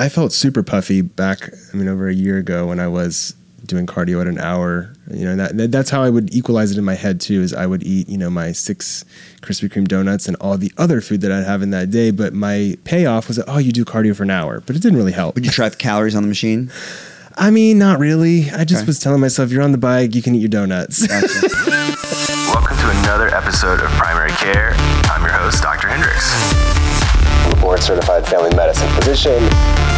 I felt super puffy back. I mean, over a year ago when I was doing cardio at an hour. You know, that that's how I would equalize it in my head too. Is I would eat you know my six Krispy Kreme donuts and all the other food that I'd have in that day. But my payoff was that, oh, you do cardio for an hour, but it didn't really help. Would you track the calories on the machine? I mean, not really. I just Okay. was telling myself, you're on the bike, you can eat your donuts. Gotcha. Welcome to another episode of Primary Care. I'm your host, Dr. Hendricks. Board certified family medicine physician.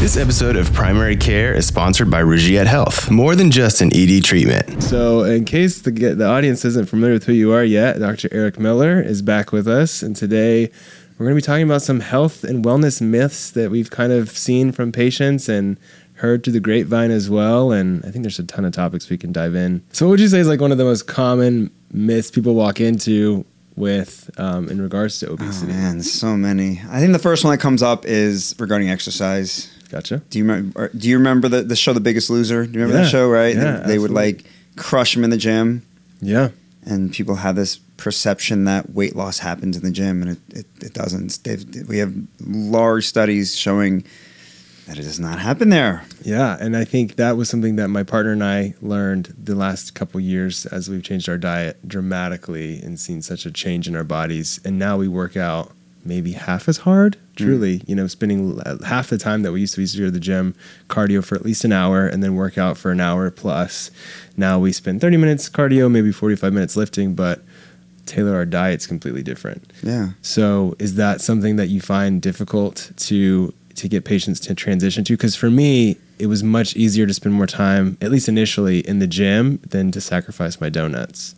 This episode of Primary Care is sponsored by Rugiet Health, more than just an ED treatment. So, in case the the audience isn't familiar with who you are yet, Dr. Eric Miller is back with us, and today we're going to be talking about some health and wellness myths that we've kind of seen from patients and heard through the grapevine as well. And I think there's a ton of topics we can dive in. So, what would you say is like one of the most common myths people walk into with um, in regards to Oh obesity? man, so many. I think the first one that comes up is regarding exercise. Gotcha. Do you remember? Do you remember the, the show The Biggest Loser? Do you remember Yeah. that show? Right? Yeah, they, they would like crush them in the gym, Yeah. and people have this perception that weight loss happens in the gym, and it, it, it doesn't. They've, we have large studies showing that it does not happen there. Yeah, and I think that was something that my partner and I learned the last couple years as we've changed our diet dramatically and seen such a change in our bodies. And now we work out maybe half as hard. Mm. Truly, you know, spending uh, half the time that we used to we used to go to the gym, cardio for at least an hour, and then work out for an hour plus. Now we spend 30 minutes cardio, maybe 45 minutes lifting, but tailor our diets completely different. Yeah. So is that something that you find difficult to to get patients to transition to? Because for me, it was much easier to spend more time, at least initially, in the gym than to sacrifice my donuts.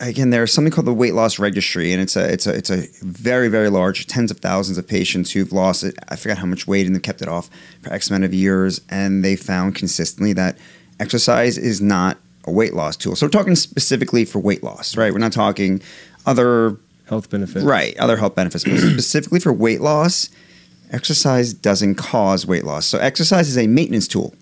Again, there's something called the weight loss registry, and it's a it's a it's a very very large, tens of thousands of patients who've lost it. I forgot how much weight, and they've kept it off for X amount of years, and they found consistently that exercise is not a weight loss tool. So we're talking specifically for weight loss, right? We're not talking other Health benefits. right other health benefits, but specifically for weight loss, exercise doesn't cause weight loss. So exercise is a maintenance tool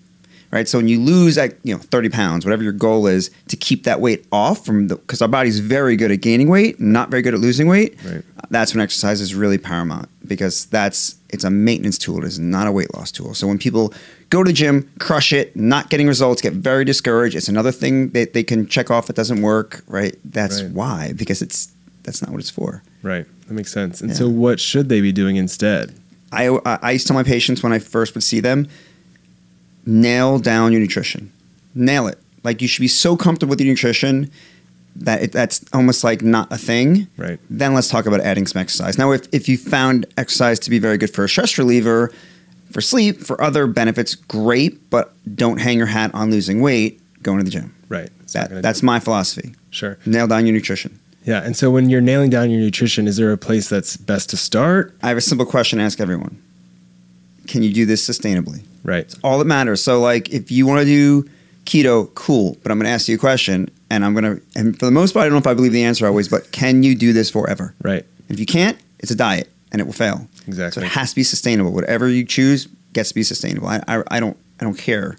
right? So when you lose like you know 30 pounds, whatever your goal is, to keep that weight off from the because our body's very good at gaining weight, not very good at losing weight. Right. That's when exercise is really paramount because that's it's a maintenance tool. It is not a weight loss tool. So when people go to the gym, crush it, not getting results, get very discouraged. It's another thing that they can check off. It doesn't work, right? That's Right. why because it's that's not what it's for. Right. That makes sense. And Yeah. so, what should they be doing instead? I, I used to tell my patients when I first would see them, nail down your nutrition, nail it. Like you should be so comfortable with your nutrition that it, that's almost like not a thing. Right. Then let's talk about adding some exercise. Now, if if you found exercise to be very good for a stress reliever, for sleep, for other benefits, great. But don't hang your hat on losing weight. Going to the gym. Right. That, that's do- my philosophy. sure. Nail down your nutrition. Yeah. And so, when you're nailing down your nutrition, is there a place that's best to start? I have a simple question to ask everyone. Can you do this sustainably? Right. It's all that matters. So like if you want to do keto, cool. But I'm going to ask you a question, and I'm going to, and for the most part, I don't know if I believe the answer always, but can you do this forever? Right. If you can't, it's a diet, and it will fail. Exactly. So it has to be sustainable. Whatever you choose gets to be sustainable. I, I, I don't, I don't care.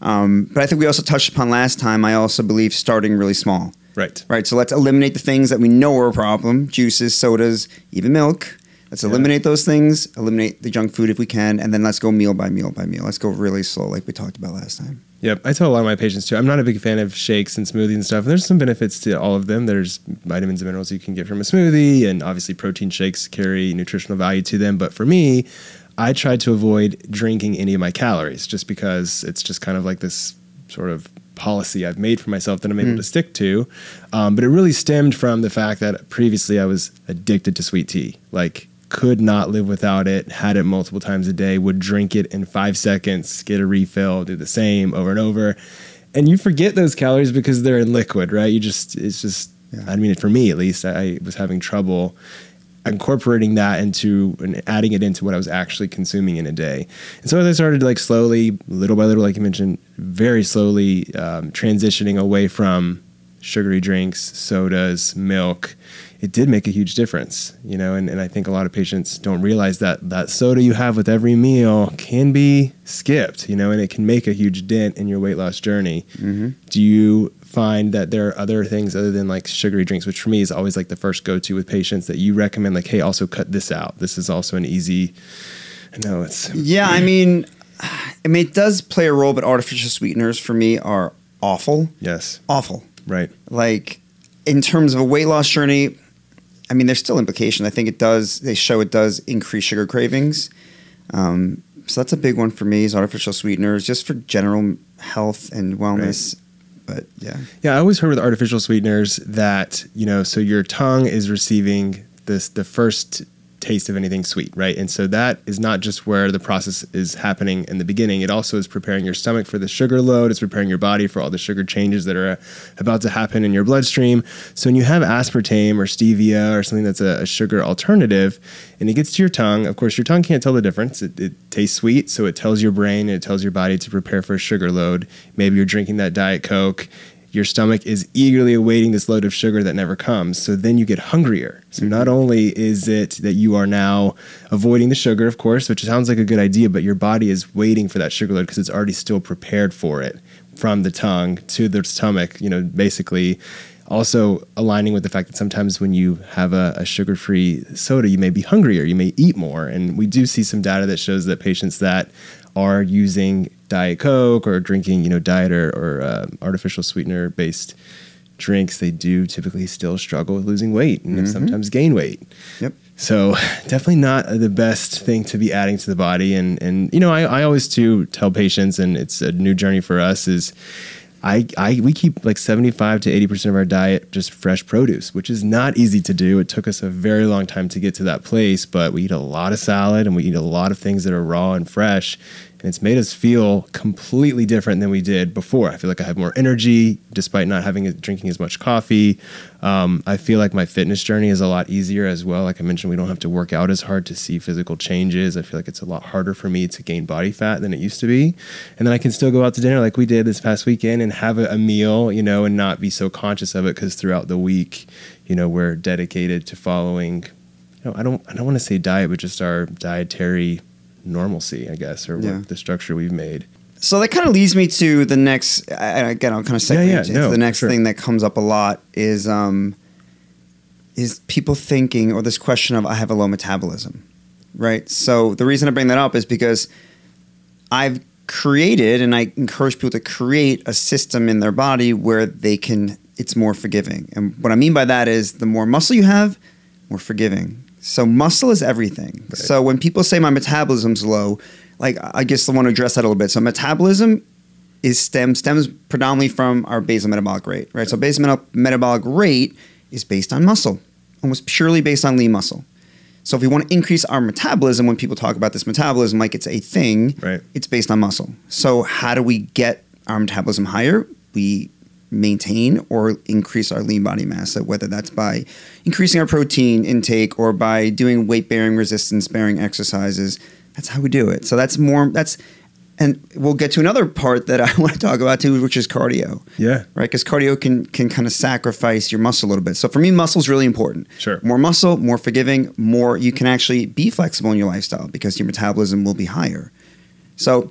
Um, but I think we also touched upon last time. I also believe starting really small. Right. Right. So let's eliminate the things that we know are a problem: juices, sodas, even milk. Let's Yeah. eliminate those things. Eliminate the junk food if we can, and then let's go meal by meal by meal. Let's go really slow, like we talked about last time. Yep, I tell a lot of my patients too. I'm not a big fan of shakes and smoothies and stuff. And there's some benefits to all of them. There's vitamins and minerals you can get from a smoothie, and obviously protein shakes carry nutritional value to them. But for me, I try to avoid drinking any of my calories just because it's just kind of like this sort of policy I've made for myself that I'm able to stick to. Um, but it really stemmed from the fact that previously I was addicted to sweet tea. Like could not live without it, had it multiple times a day, would drink it in five seconds, get a refill, do the same over and over. And you forget those calories because they're in liquid, right? You just, it's just, Yeah. I mean, for me at least, I was having trouble incorporating that into and adding it into what I was actually consuming in a day. And so as I started like slowly, little by little, like you mentioned, very slowly um, transitioning away from sugary drinks, sodas, milk, it did make a huge difference, you know, and, and I think a lot of patients don't realize that that soda you have with every meal can be skipped, you know, and it can make a huge dent in your weight loss journey. Do you find that there are other things other than like sugary drinks, which for me is always like the first go to with patients that you recommend, like, hey, also cut this out. This is also an easy. No, it's Yeah, I mean, I mean, it does play a role, but artificial sweeteners for me are awful, yes, awful. right, Like in terms of a weight loss journey, I mean, there's still implication. I think it does. They show it does increase sugar cravings. Um, so that's a big one for me is artificial sweeteners, just for general health and wellness. But yeah, Yeah, I always heard with artificial sweeteners that you know, so your tongue is receiving this the first taste of anything sweet, right? And so that is not just where the process is happening in the beginning. It also is preparing your stomach for the sugar load. It's preparing your body for all the sugar changes that are uh, about to happen in your bloodstream. So when you have aspartame or stevia or something that's a, a sugar alternative, and it gets to your tongue, of course, your tongue can't tell the difference. It, it tastes sweet, so it tells your brain and it tells your body to prepare for a sugar load. Maybe you're drinking that Diet Coke your stomach is eagerly awaiting this load of sugar that never comes. So then you get hungrier. So mm-hmm. not only is it that you are now avoiding the sugar, of course, which sounds like a good idea, but your body is waiting for that sugar load because it's already still prepared for it from the tongue to the stomach, you know, basically. Also aligning with the fact that sometimes when you have a, a sugar-free soda, you may be hungrier, you may eat more, and we do see some data that shows that patients that are using Diet Coke or drinking, you know, diet or, or uh, artificial sweetener based drinks, they do typically still struggle with losing weight and sometimes gain weight. Yep. So definitely not the best thing to be adding to the body. And and you know, I, I always too tell patients, and it's a new journey for us, is I, I we keep like 75 to 80 percent of our diet just fresh produce, which is not easy to do. It took us a very long time to get to that place, but we eat a lot of salad and we eat a lot of things that are raw and fresh. And it's made us feel completely different than we did before. I feel like I have more energy despite not having drinking as much coffee. Um, I feel like my fitness journey is a lot easier as well. Like I mentioned, we don't have to work out as hard to see physical changes. I feel like it's a lot harder for me to gain body fat than it used to be. And then I can still go out to dinner like we did this past weekend and have a, a meal, you know, and not be so conscious of it because throughout the week, you know, we're dedicated to following. You know, I don't I don't want to say diet, but just our dietary normalcy, I guess, or Yeah. the structure we've made. So that kind of leads me to the next. I- Again, I'll kind of segue Yeah, yeah, into no, the next sure. thing that comes up a lot is um, is people thinking or this question of I have a low metabolism, right? So the reason I bring that up is because I've created and I encourage people to create a system in their body where they can. It's more forgiving, and what I mean by that is the more muscle you have, more forgiving. So muscle is everything. So when people say my metabolism's low, like I guess I want to address that a little bit. So metabolism is stem stems predominantly from our basal metabolic rate, right? So basal meta- metabolic rate is based on muscle, almost purely based on lean muscle. So if we want to increase our metabolism, when people talk about this metabolism like it's a thing, Right. it's based on muscle. So how do we get our metabolism higher? We maintain or increase our lean body mass. So whether that's by increasing our protein intake or by doing weight bearing, resistance bearing exercises, that's how we do it. So that's more that's and we'll get to another part that I want to talk about too, which is cardio Yeah. right? Because cardio can can kind of sacrifice your muscle a little bit. So for me, muscle is really important. Sure. More muscle, more forgiving, more you can actually be flexible in your lifestyle because your metabolism will be higher. So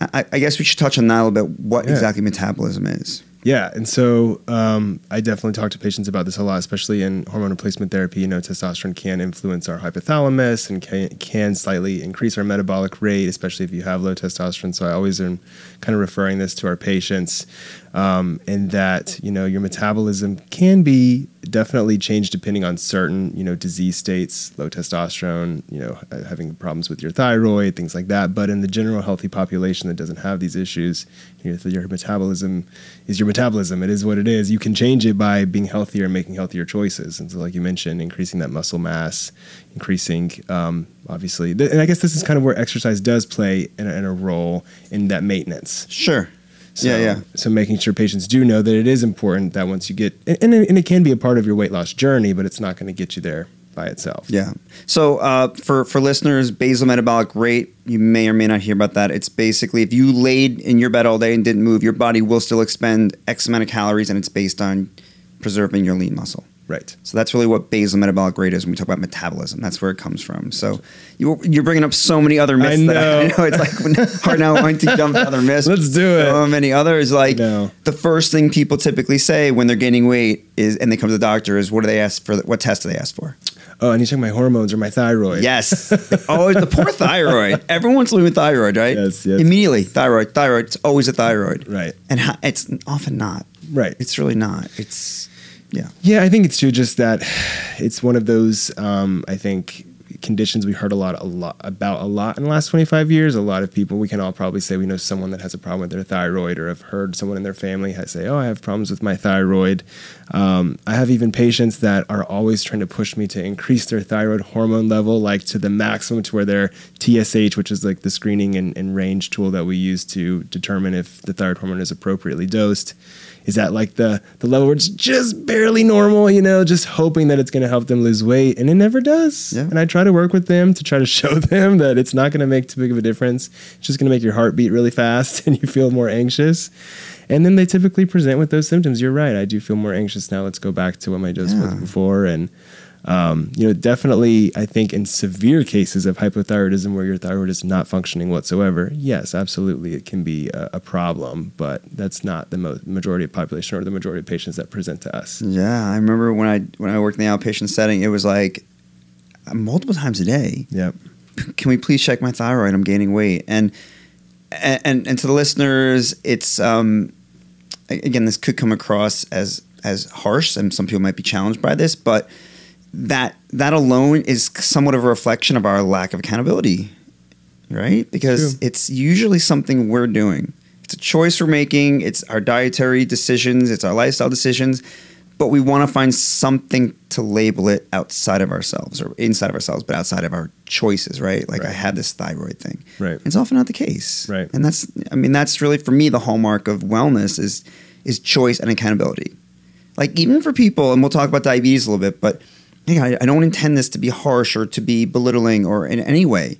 I, I guess we should touch on that a little bit. What Yeah. exactly metabolism is? Yeah, and so um, I definitely talk to patients about this a lot, especially in hormone replacement therapy. You know, testosterone can influence our hypothalamus and can, can slightly increase our metabolic rate, especially if you have low testosterone. So I always am kind of referring this to our patients, um, and that you know your metabolism can be definitely changed depending on certain you know disease states, low testosterone, you know, having problems with your thyroid, things like that. But in the general healthy population that doesn't have these issues, you know, your metabolism is your metabolism. It is what it is. You can change it by being healthier and making healthier choices. And so, like you mentioned, increasing that muscle mass, increasing, um, obviously, and I guess this is kind of where exercise does play in a, in a role in that maintenance. Sure. So, yeah, yeah. So making sure patients do know that it is important that once you get, and, and, it can be a part of your weight loss journey, but it's not going to get you there by itself. Yeah. So uh, for for listeners, basal metabolic rate, you may or may not hear about that. It's basically if you laid in your bed all day and didn't move, your body will still expend X amount of calories, and it's based on preserving your lean muscle. Right. So that's really what basal metabolic rate is when we talk about metabolism. That's where it comes from. So you, you're bringing up so many other myths. I That I, know. know it's like when- hard now wanting to jump to other myths. Let's do it. So many others. Like the first thing people typically say when they're gaining weight is, and they come to the doctor is, what do they ask for? What test do they ask for? Oh, I need to check my hormones or my thyroid. Yes. oh, the poor thyroid. Everyone's living with thyroid, right? Yes, yes. Immediately, thyroid, thyroid. It's always a thyroid. Right. And it's often not. Right. It's really not. It's yeah. Yeah, I think it's too just that it's one of those um, I think conditions we heard a lot a lot about a lot in the last 25 years. A lot of people we can all probably say we know someone that has a problem with their thyroid or have heard someone in their family say, "Oh, I have problems with my thyroid." Um, I have even patients that are always trying to push me to increase their thyroid hormone level like to the maximum to where their TSH, which is like the screening and, and range tool that we use to determine if the thyroid hormone is appropriately dosed is at like the the level where it's just barely normal, you know, just hoping that it's going to help them lose weight, and it never does. Yeah. And I try to work with them to try to show them that it's not going to make too big of a difference. It's just going to make your heart beat really fast, and you feel more anxious. And then they typically present with those symptoms. You're right. I do feel more anxious now. Let's go back to what my dose was before, and um, you know, definitely, I think in severe cases of hypothyroidism where your thyroid is not functioning whatsoever, yes, absolutely, it can be a, a problem, but that's not the mo- majority of population or the majority of patients that present to us. Yeah, I remember when I when I worked in the outpatient setting, it was like multiple times a day. Yep. Can we please check my thyroid? I'm gaining weight. And and and to the listeners, it's um again this could come across as as harsh, and some people might be challenged by this, but that that alone is somewhat of a reflection of our lack of accountability, right? Because True. it's usually something we're doing. It's a choice we're making. It's our dietary decisions. It's our lifestyle decisions. But we want to find something to label it outside of ourselves or inside of ourselves, but outside of our choices, right? Like I Right. had this thyroid thing. Right. It's often not the case. Right. And that's I mean, that's really for me the hallmark of wellness is is choice and accountability. Like even for people, and we'll talk about diabetes a little bit, but I, I don't intend this to be harsh or to be belittling or in any way.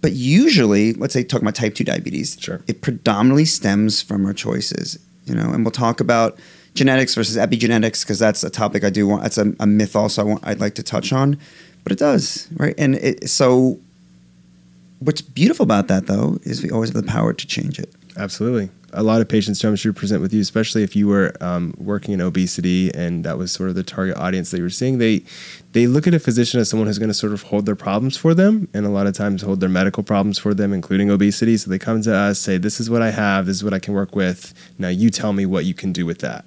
But usually, let's say talking about type 2 diabetes, Sure. it predominantly stems from our choices, you know, and we'll talk about genetics versus epigenetics because that's a topic I do want, that's a, a myth also I want, I'd like to touch on, but it does, right? And it, so what's beautiful about that though is we always have the power to change it. Absolutely. A lot of patients, I'm sure, present with you, especially if you were um, working in obesity and that was sort of the target audience that you were seeing. They they look at a physician as someone who's going to sort of hold their problems for them, and a lot of times hold their medical problems for them, including obesity. So they come to us, say, "This is what I have. This is what I can work with. Now you tell me what you can do with that."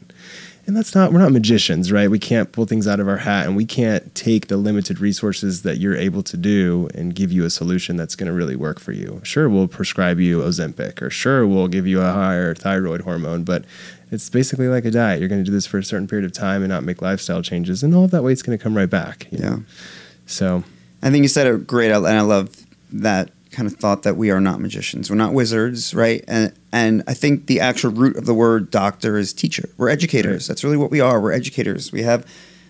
And that's not, we're not magicians, right? We can't pull things out of our hat and we can't take the limited resources that you're able to do and give you a solution that's going to really work for you. Sure, we'll prescribe you Ozempic or sure, we'll give you a higher thyroid hormone, but it's basically like a diet. You're going to do this for a certain period of time and not make lifestyle changes, and all of that weight's going to come right back. you know? Yeah. So, I think you said it great, and I love that kind of thought that we are not magicians. We're not wizards, right? And and I think the actual root of the word doctor is teacher. We're educators. Right. That's really what we are. We're educators. We have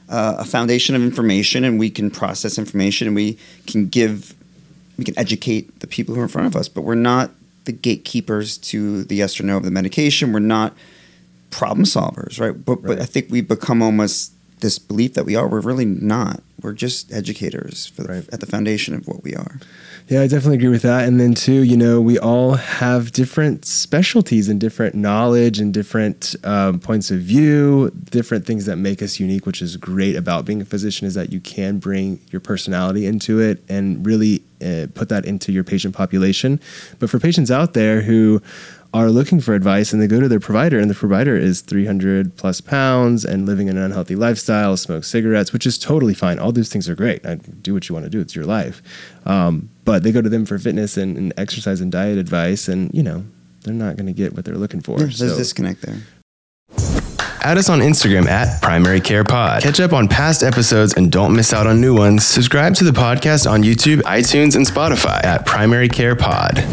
uh, a foundation of information, and we can process information, and we can give, we can educate the people who are in front of us. But we're not the gatekeepers to the yes or no of the medication. We're not problem solvers, right? But but I think we've become almost this belief that we are. We're really not. We're just educators for the, Right. at the foundation of what we are. Yeah, I definitely agree with that. And then too, you know, we all have different specialties and different knowledge and different um, points of view, different things that make us unique. Which is great about being a physician is that you can bring your personality into it and really uh, put that into your patient population. But for patients out there who are looking for advice and they go to their provider and the provider is 300 plus pounds and living an unhealthy lifestyle smokes cigarettes which is totally fine all those things are great I, do what you want to do it's your life um, but they go to them for fitness and, and exercise and diet advice and you know they're not going to get what they're looking for There's a So- disconnect there. Add us on Instagram at Primary Care Pod. Catch up on past episodes and don't miss out on new ones. Subscribe to the podcast on YouTube, iTunes, and Spotify at Primary Care Pod.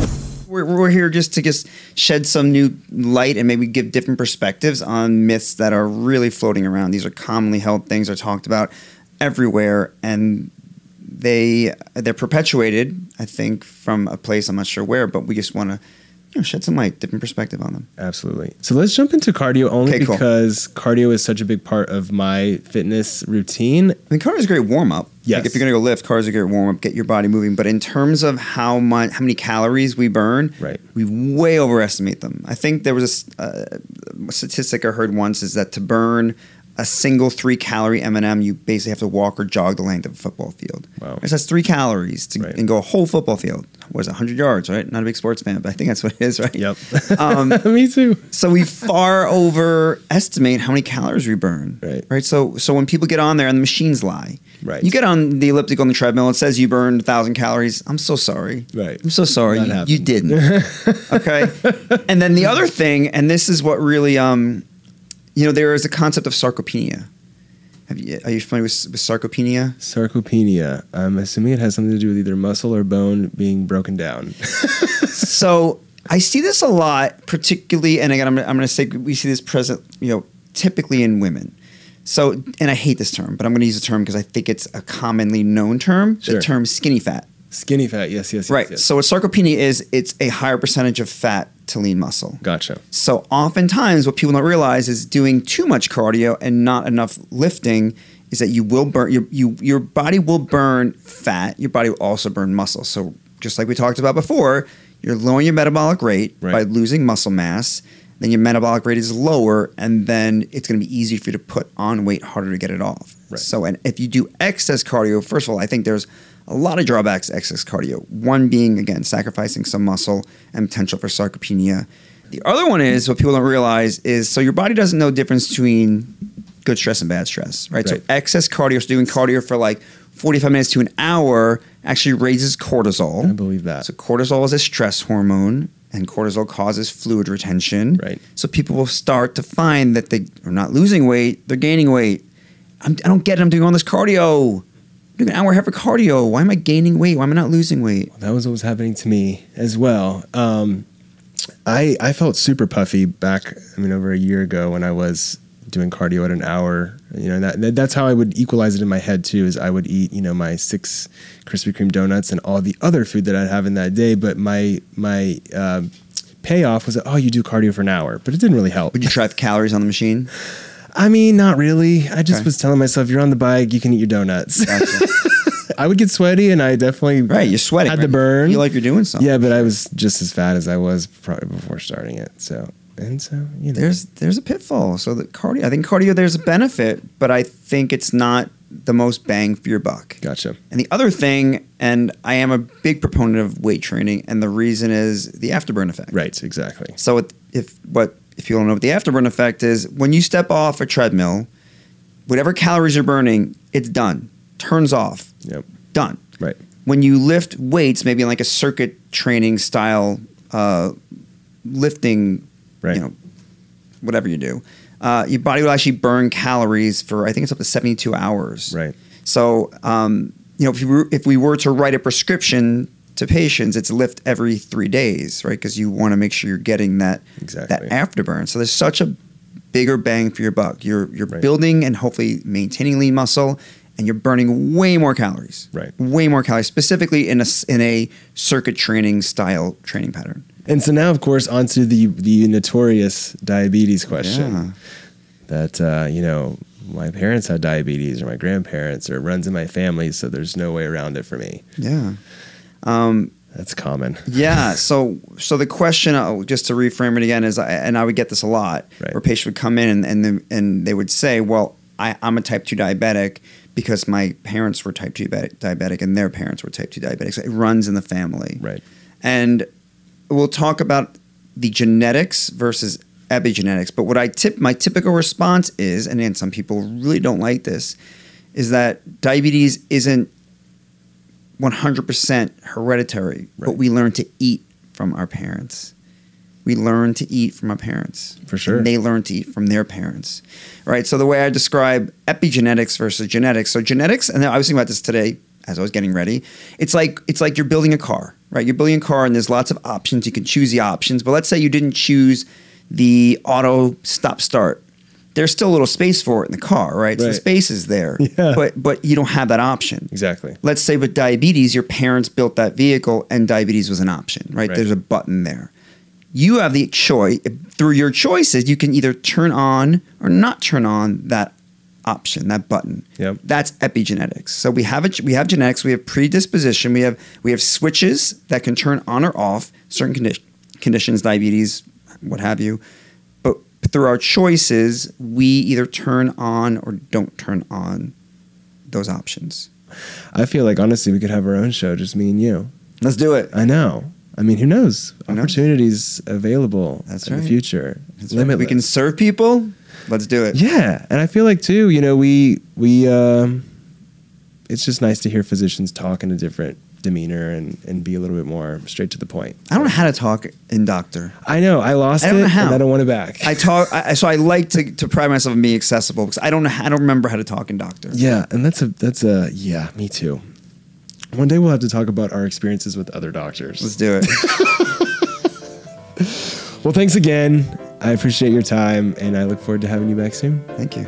We're, we're here just to just shed some new light and maybe give different perspectives on myths that are really floating around. These are commonly held things are talked about everywhere, and they they're perpetuated. I think from a place I'm not sure where, but we just want to you know, shed some light, different perspective on them. Absolutely. So let's jump into cardio only Okay, cool. because cardio is such a big part of my fitness routine. I mean, cardio is a great warm up. Yes. Like if you're gonna go lift, cardio is a great warm up, get your body moving. But in terms of how much, how many calories we burn, Right. we way overestimate them. I think there was a uh, a statistic I heard once is that to burn a single three calorie M&M, you basically have to walk or jog the length of a football field. Wow. So that's three calories to, Right. and go a whole football field. It, 100 yards, right? Not a big sports fan, but I think that's what it is, right? Yep. Um, Me too. so we far overestimate how many calories we burn. Right. Right. So so when people get on there and the machines lie. Right. You get on the elliptical on the treadmill, and it says you burned thousand calories. I'm so sorry. Right. I'm so sorry. You, you didn't. okay. and then the other thing, and this is what really um you know, there is a concept of sarcopenia. You, are you familiar with, with sarcopenia? Sarcopenia. I'm assuming it has something to do with either muscle or bone being broken down. so I see this a lot, particularly, and again, I'm, I'm going to say we see this present, you know, typically in women. So, and I hate this term, but I'm going to use the term because I think it's a commonly known term. Sure. The term skinny fat. Skinny fat. Yes, yes, yes. right. yes. So, what sarcopenia is, it's a higher percentage of fat to lean muscle. Gotcha. So, oftentimes, what people don't realize is doing too much cardio and not enough lifting is that you will burn your you your body will burn fat. Your body will also burn muscle. So, just like we talked about before, you're lowering your metabolic rate Right. by losing muscle mass. Then your metabolic rate is lower, and then it's going to be easy for you to put on weight, harder to get it off. Right. So, and if you do excess cardio, first of all, I think there's a lot of drawbacks to excess cardio. One being, again, sacrificing some muscle and potential for sarcopenia. The other one is what people don't realize is so your body doesn't know the difference between good stress and bad stress, right? Right. So excess cardio, so doing cardio for like 45 minutes to an hour actually raises cortisol. I believe that. So cortisol is a stress hormone, and cortisol causes fluid retention. Right. So people will start to find that they are not losing weight; they're gaining weight. I'm, I don't get it. I'm doing all this cardio. Doing an hour and a half of cardio. Why am I gaining weight? Why am I not losing weight? That was what was happening to me as well. Um, I I felt super puffy back. I mean, over a year ago when I was doing cardio at an hour. You know, that, that that's how I would equalize it in my head too. Is I would eat you know my six Krispy Kreme donuts and all the other food that I'd have in that day. But my my uh, payoff was that oh you do cardio for an hour, but it didn't really help. Would you track the calories on the machine? I mean, not really. I just Okay. was telling myself, you're on the bike, you can eat your donuts. Gotcha. I would get sweaty, and I definitely right, you're sweating. Had right? the burn. You like you're doing something. Yeah, but I was just as fat as I was probably before starting it. So and so you know, there's there's a pitfall. So the cardio, I think cardio there's a benefit, but I think it's not the most bang for your buck. gotcha. And the other thing, and I am a big proponent of weight training, and the reason is the afterburn effect. Right, exactly. So it, if what if you don't know what the afterburn effect is, when you step off a treadmill, whatever calories you're burning, it's done. Turns off. Yep. Done. Right. When you lift weights, maybe in like a circuit training style uh, lifting, Right. you know, whatever you do, uh, your body will actually burn calories for I think it's up to 72 hours. Right. So, um, you know, if, you were, if we were to write a prescription to patients, it's lift every three days, right? Because you want to make sure you're getting that Exactly. that afterburn. So there's such a bigger bang for your buck. You're you're Right. building and hopefully maintaining lean muscle, and you're burning way more calories. Right. Way more calories, specifically in a in a circuit training style training pattern. And so now, of course, onto the the notorious diabetes question. Yeah. That uh, you know, my parents had diabetes, or my grandparents, or it runs in my family, so there's no way around it for me. Yeah. Um, That's common. Yeah. So, so the question, uh, just to reframe it again, is, I- and I would get this a lot, Right. where patients would come in and and, the, and they would say, "Well, I, I'm a type two diabetic because my parents were type two diabetic, diabetic and their parents were type two diabetics. It runs in the family." Right. And we'll talk about the genetics versus epigenetics. But what I tip my typical response is, and again, some people really don't like this, is that diabetes isn't 100% hereditary, but we learn to eat from our parents. We learn to eat from our parents. For sure. And they learn to eat from their parents. Right? So the way I describe epigenetics versus genetics. So genetics, and I was thinking about this today as I was getting ready. It's like it's like you're building a car, right? You're building a car and there's lots of options. You can choose the options. But let's say you didn't choose the auto stop start. There's still a little space for it in the car, right? So the space is there. Yeah. But but you don't have that option Exactly. let's say with diabetes, your parents built that vehicle and diabetes was an option, right? Right. There's a button there. you have the choice through your choices. You can either turn on or not turn on that option, that button. Yep. That's epigenetics. So we have a, we have genetics, we have predisposition, we have we have switches that can turn on or off certain condi- conditions, diabetes, what have you. Through our choices, we either turn on or don't turn on those options. I feel like honestly we could have our own show, just me and you. Let's do it. I know. I mean, who knows? Who knows? Opportunities available That's in the future. That's right. We can serve people. Let's do it. Yeah, and I feel like too, you know, we we um, it's just nice to hear physicians talk in a different demeanor and and be a little bit more straight to the point. I don't know how to talk in doctor. I know I lost I don't it, know how. and I don't want it back. I talk, I, so I like to, to pride myself on being accessible because I don't know, I don't remember how to talk in doctor. yeah, and that's a that's a yeah, me too. One day we'll have to talk about our experiences with other doctors. Let's do it. Well, thanks again. I appreciate your time, and I look forward to having you back soon. Thank you.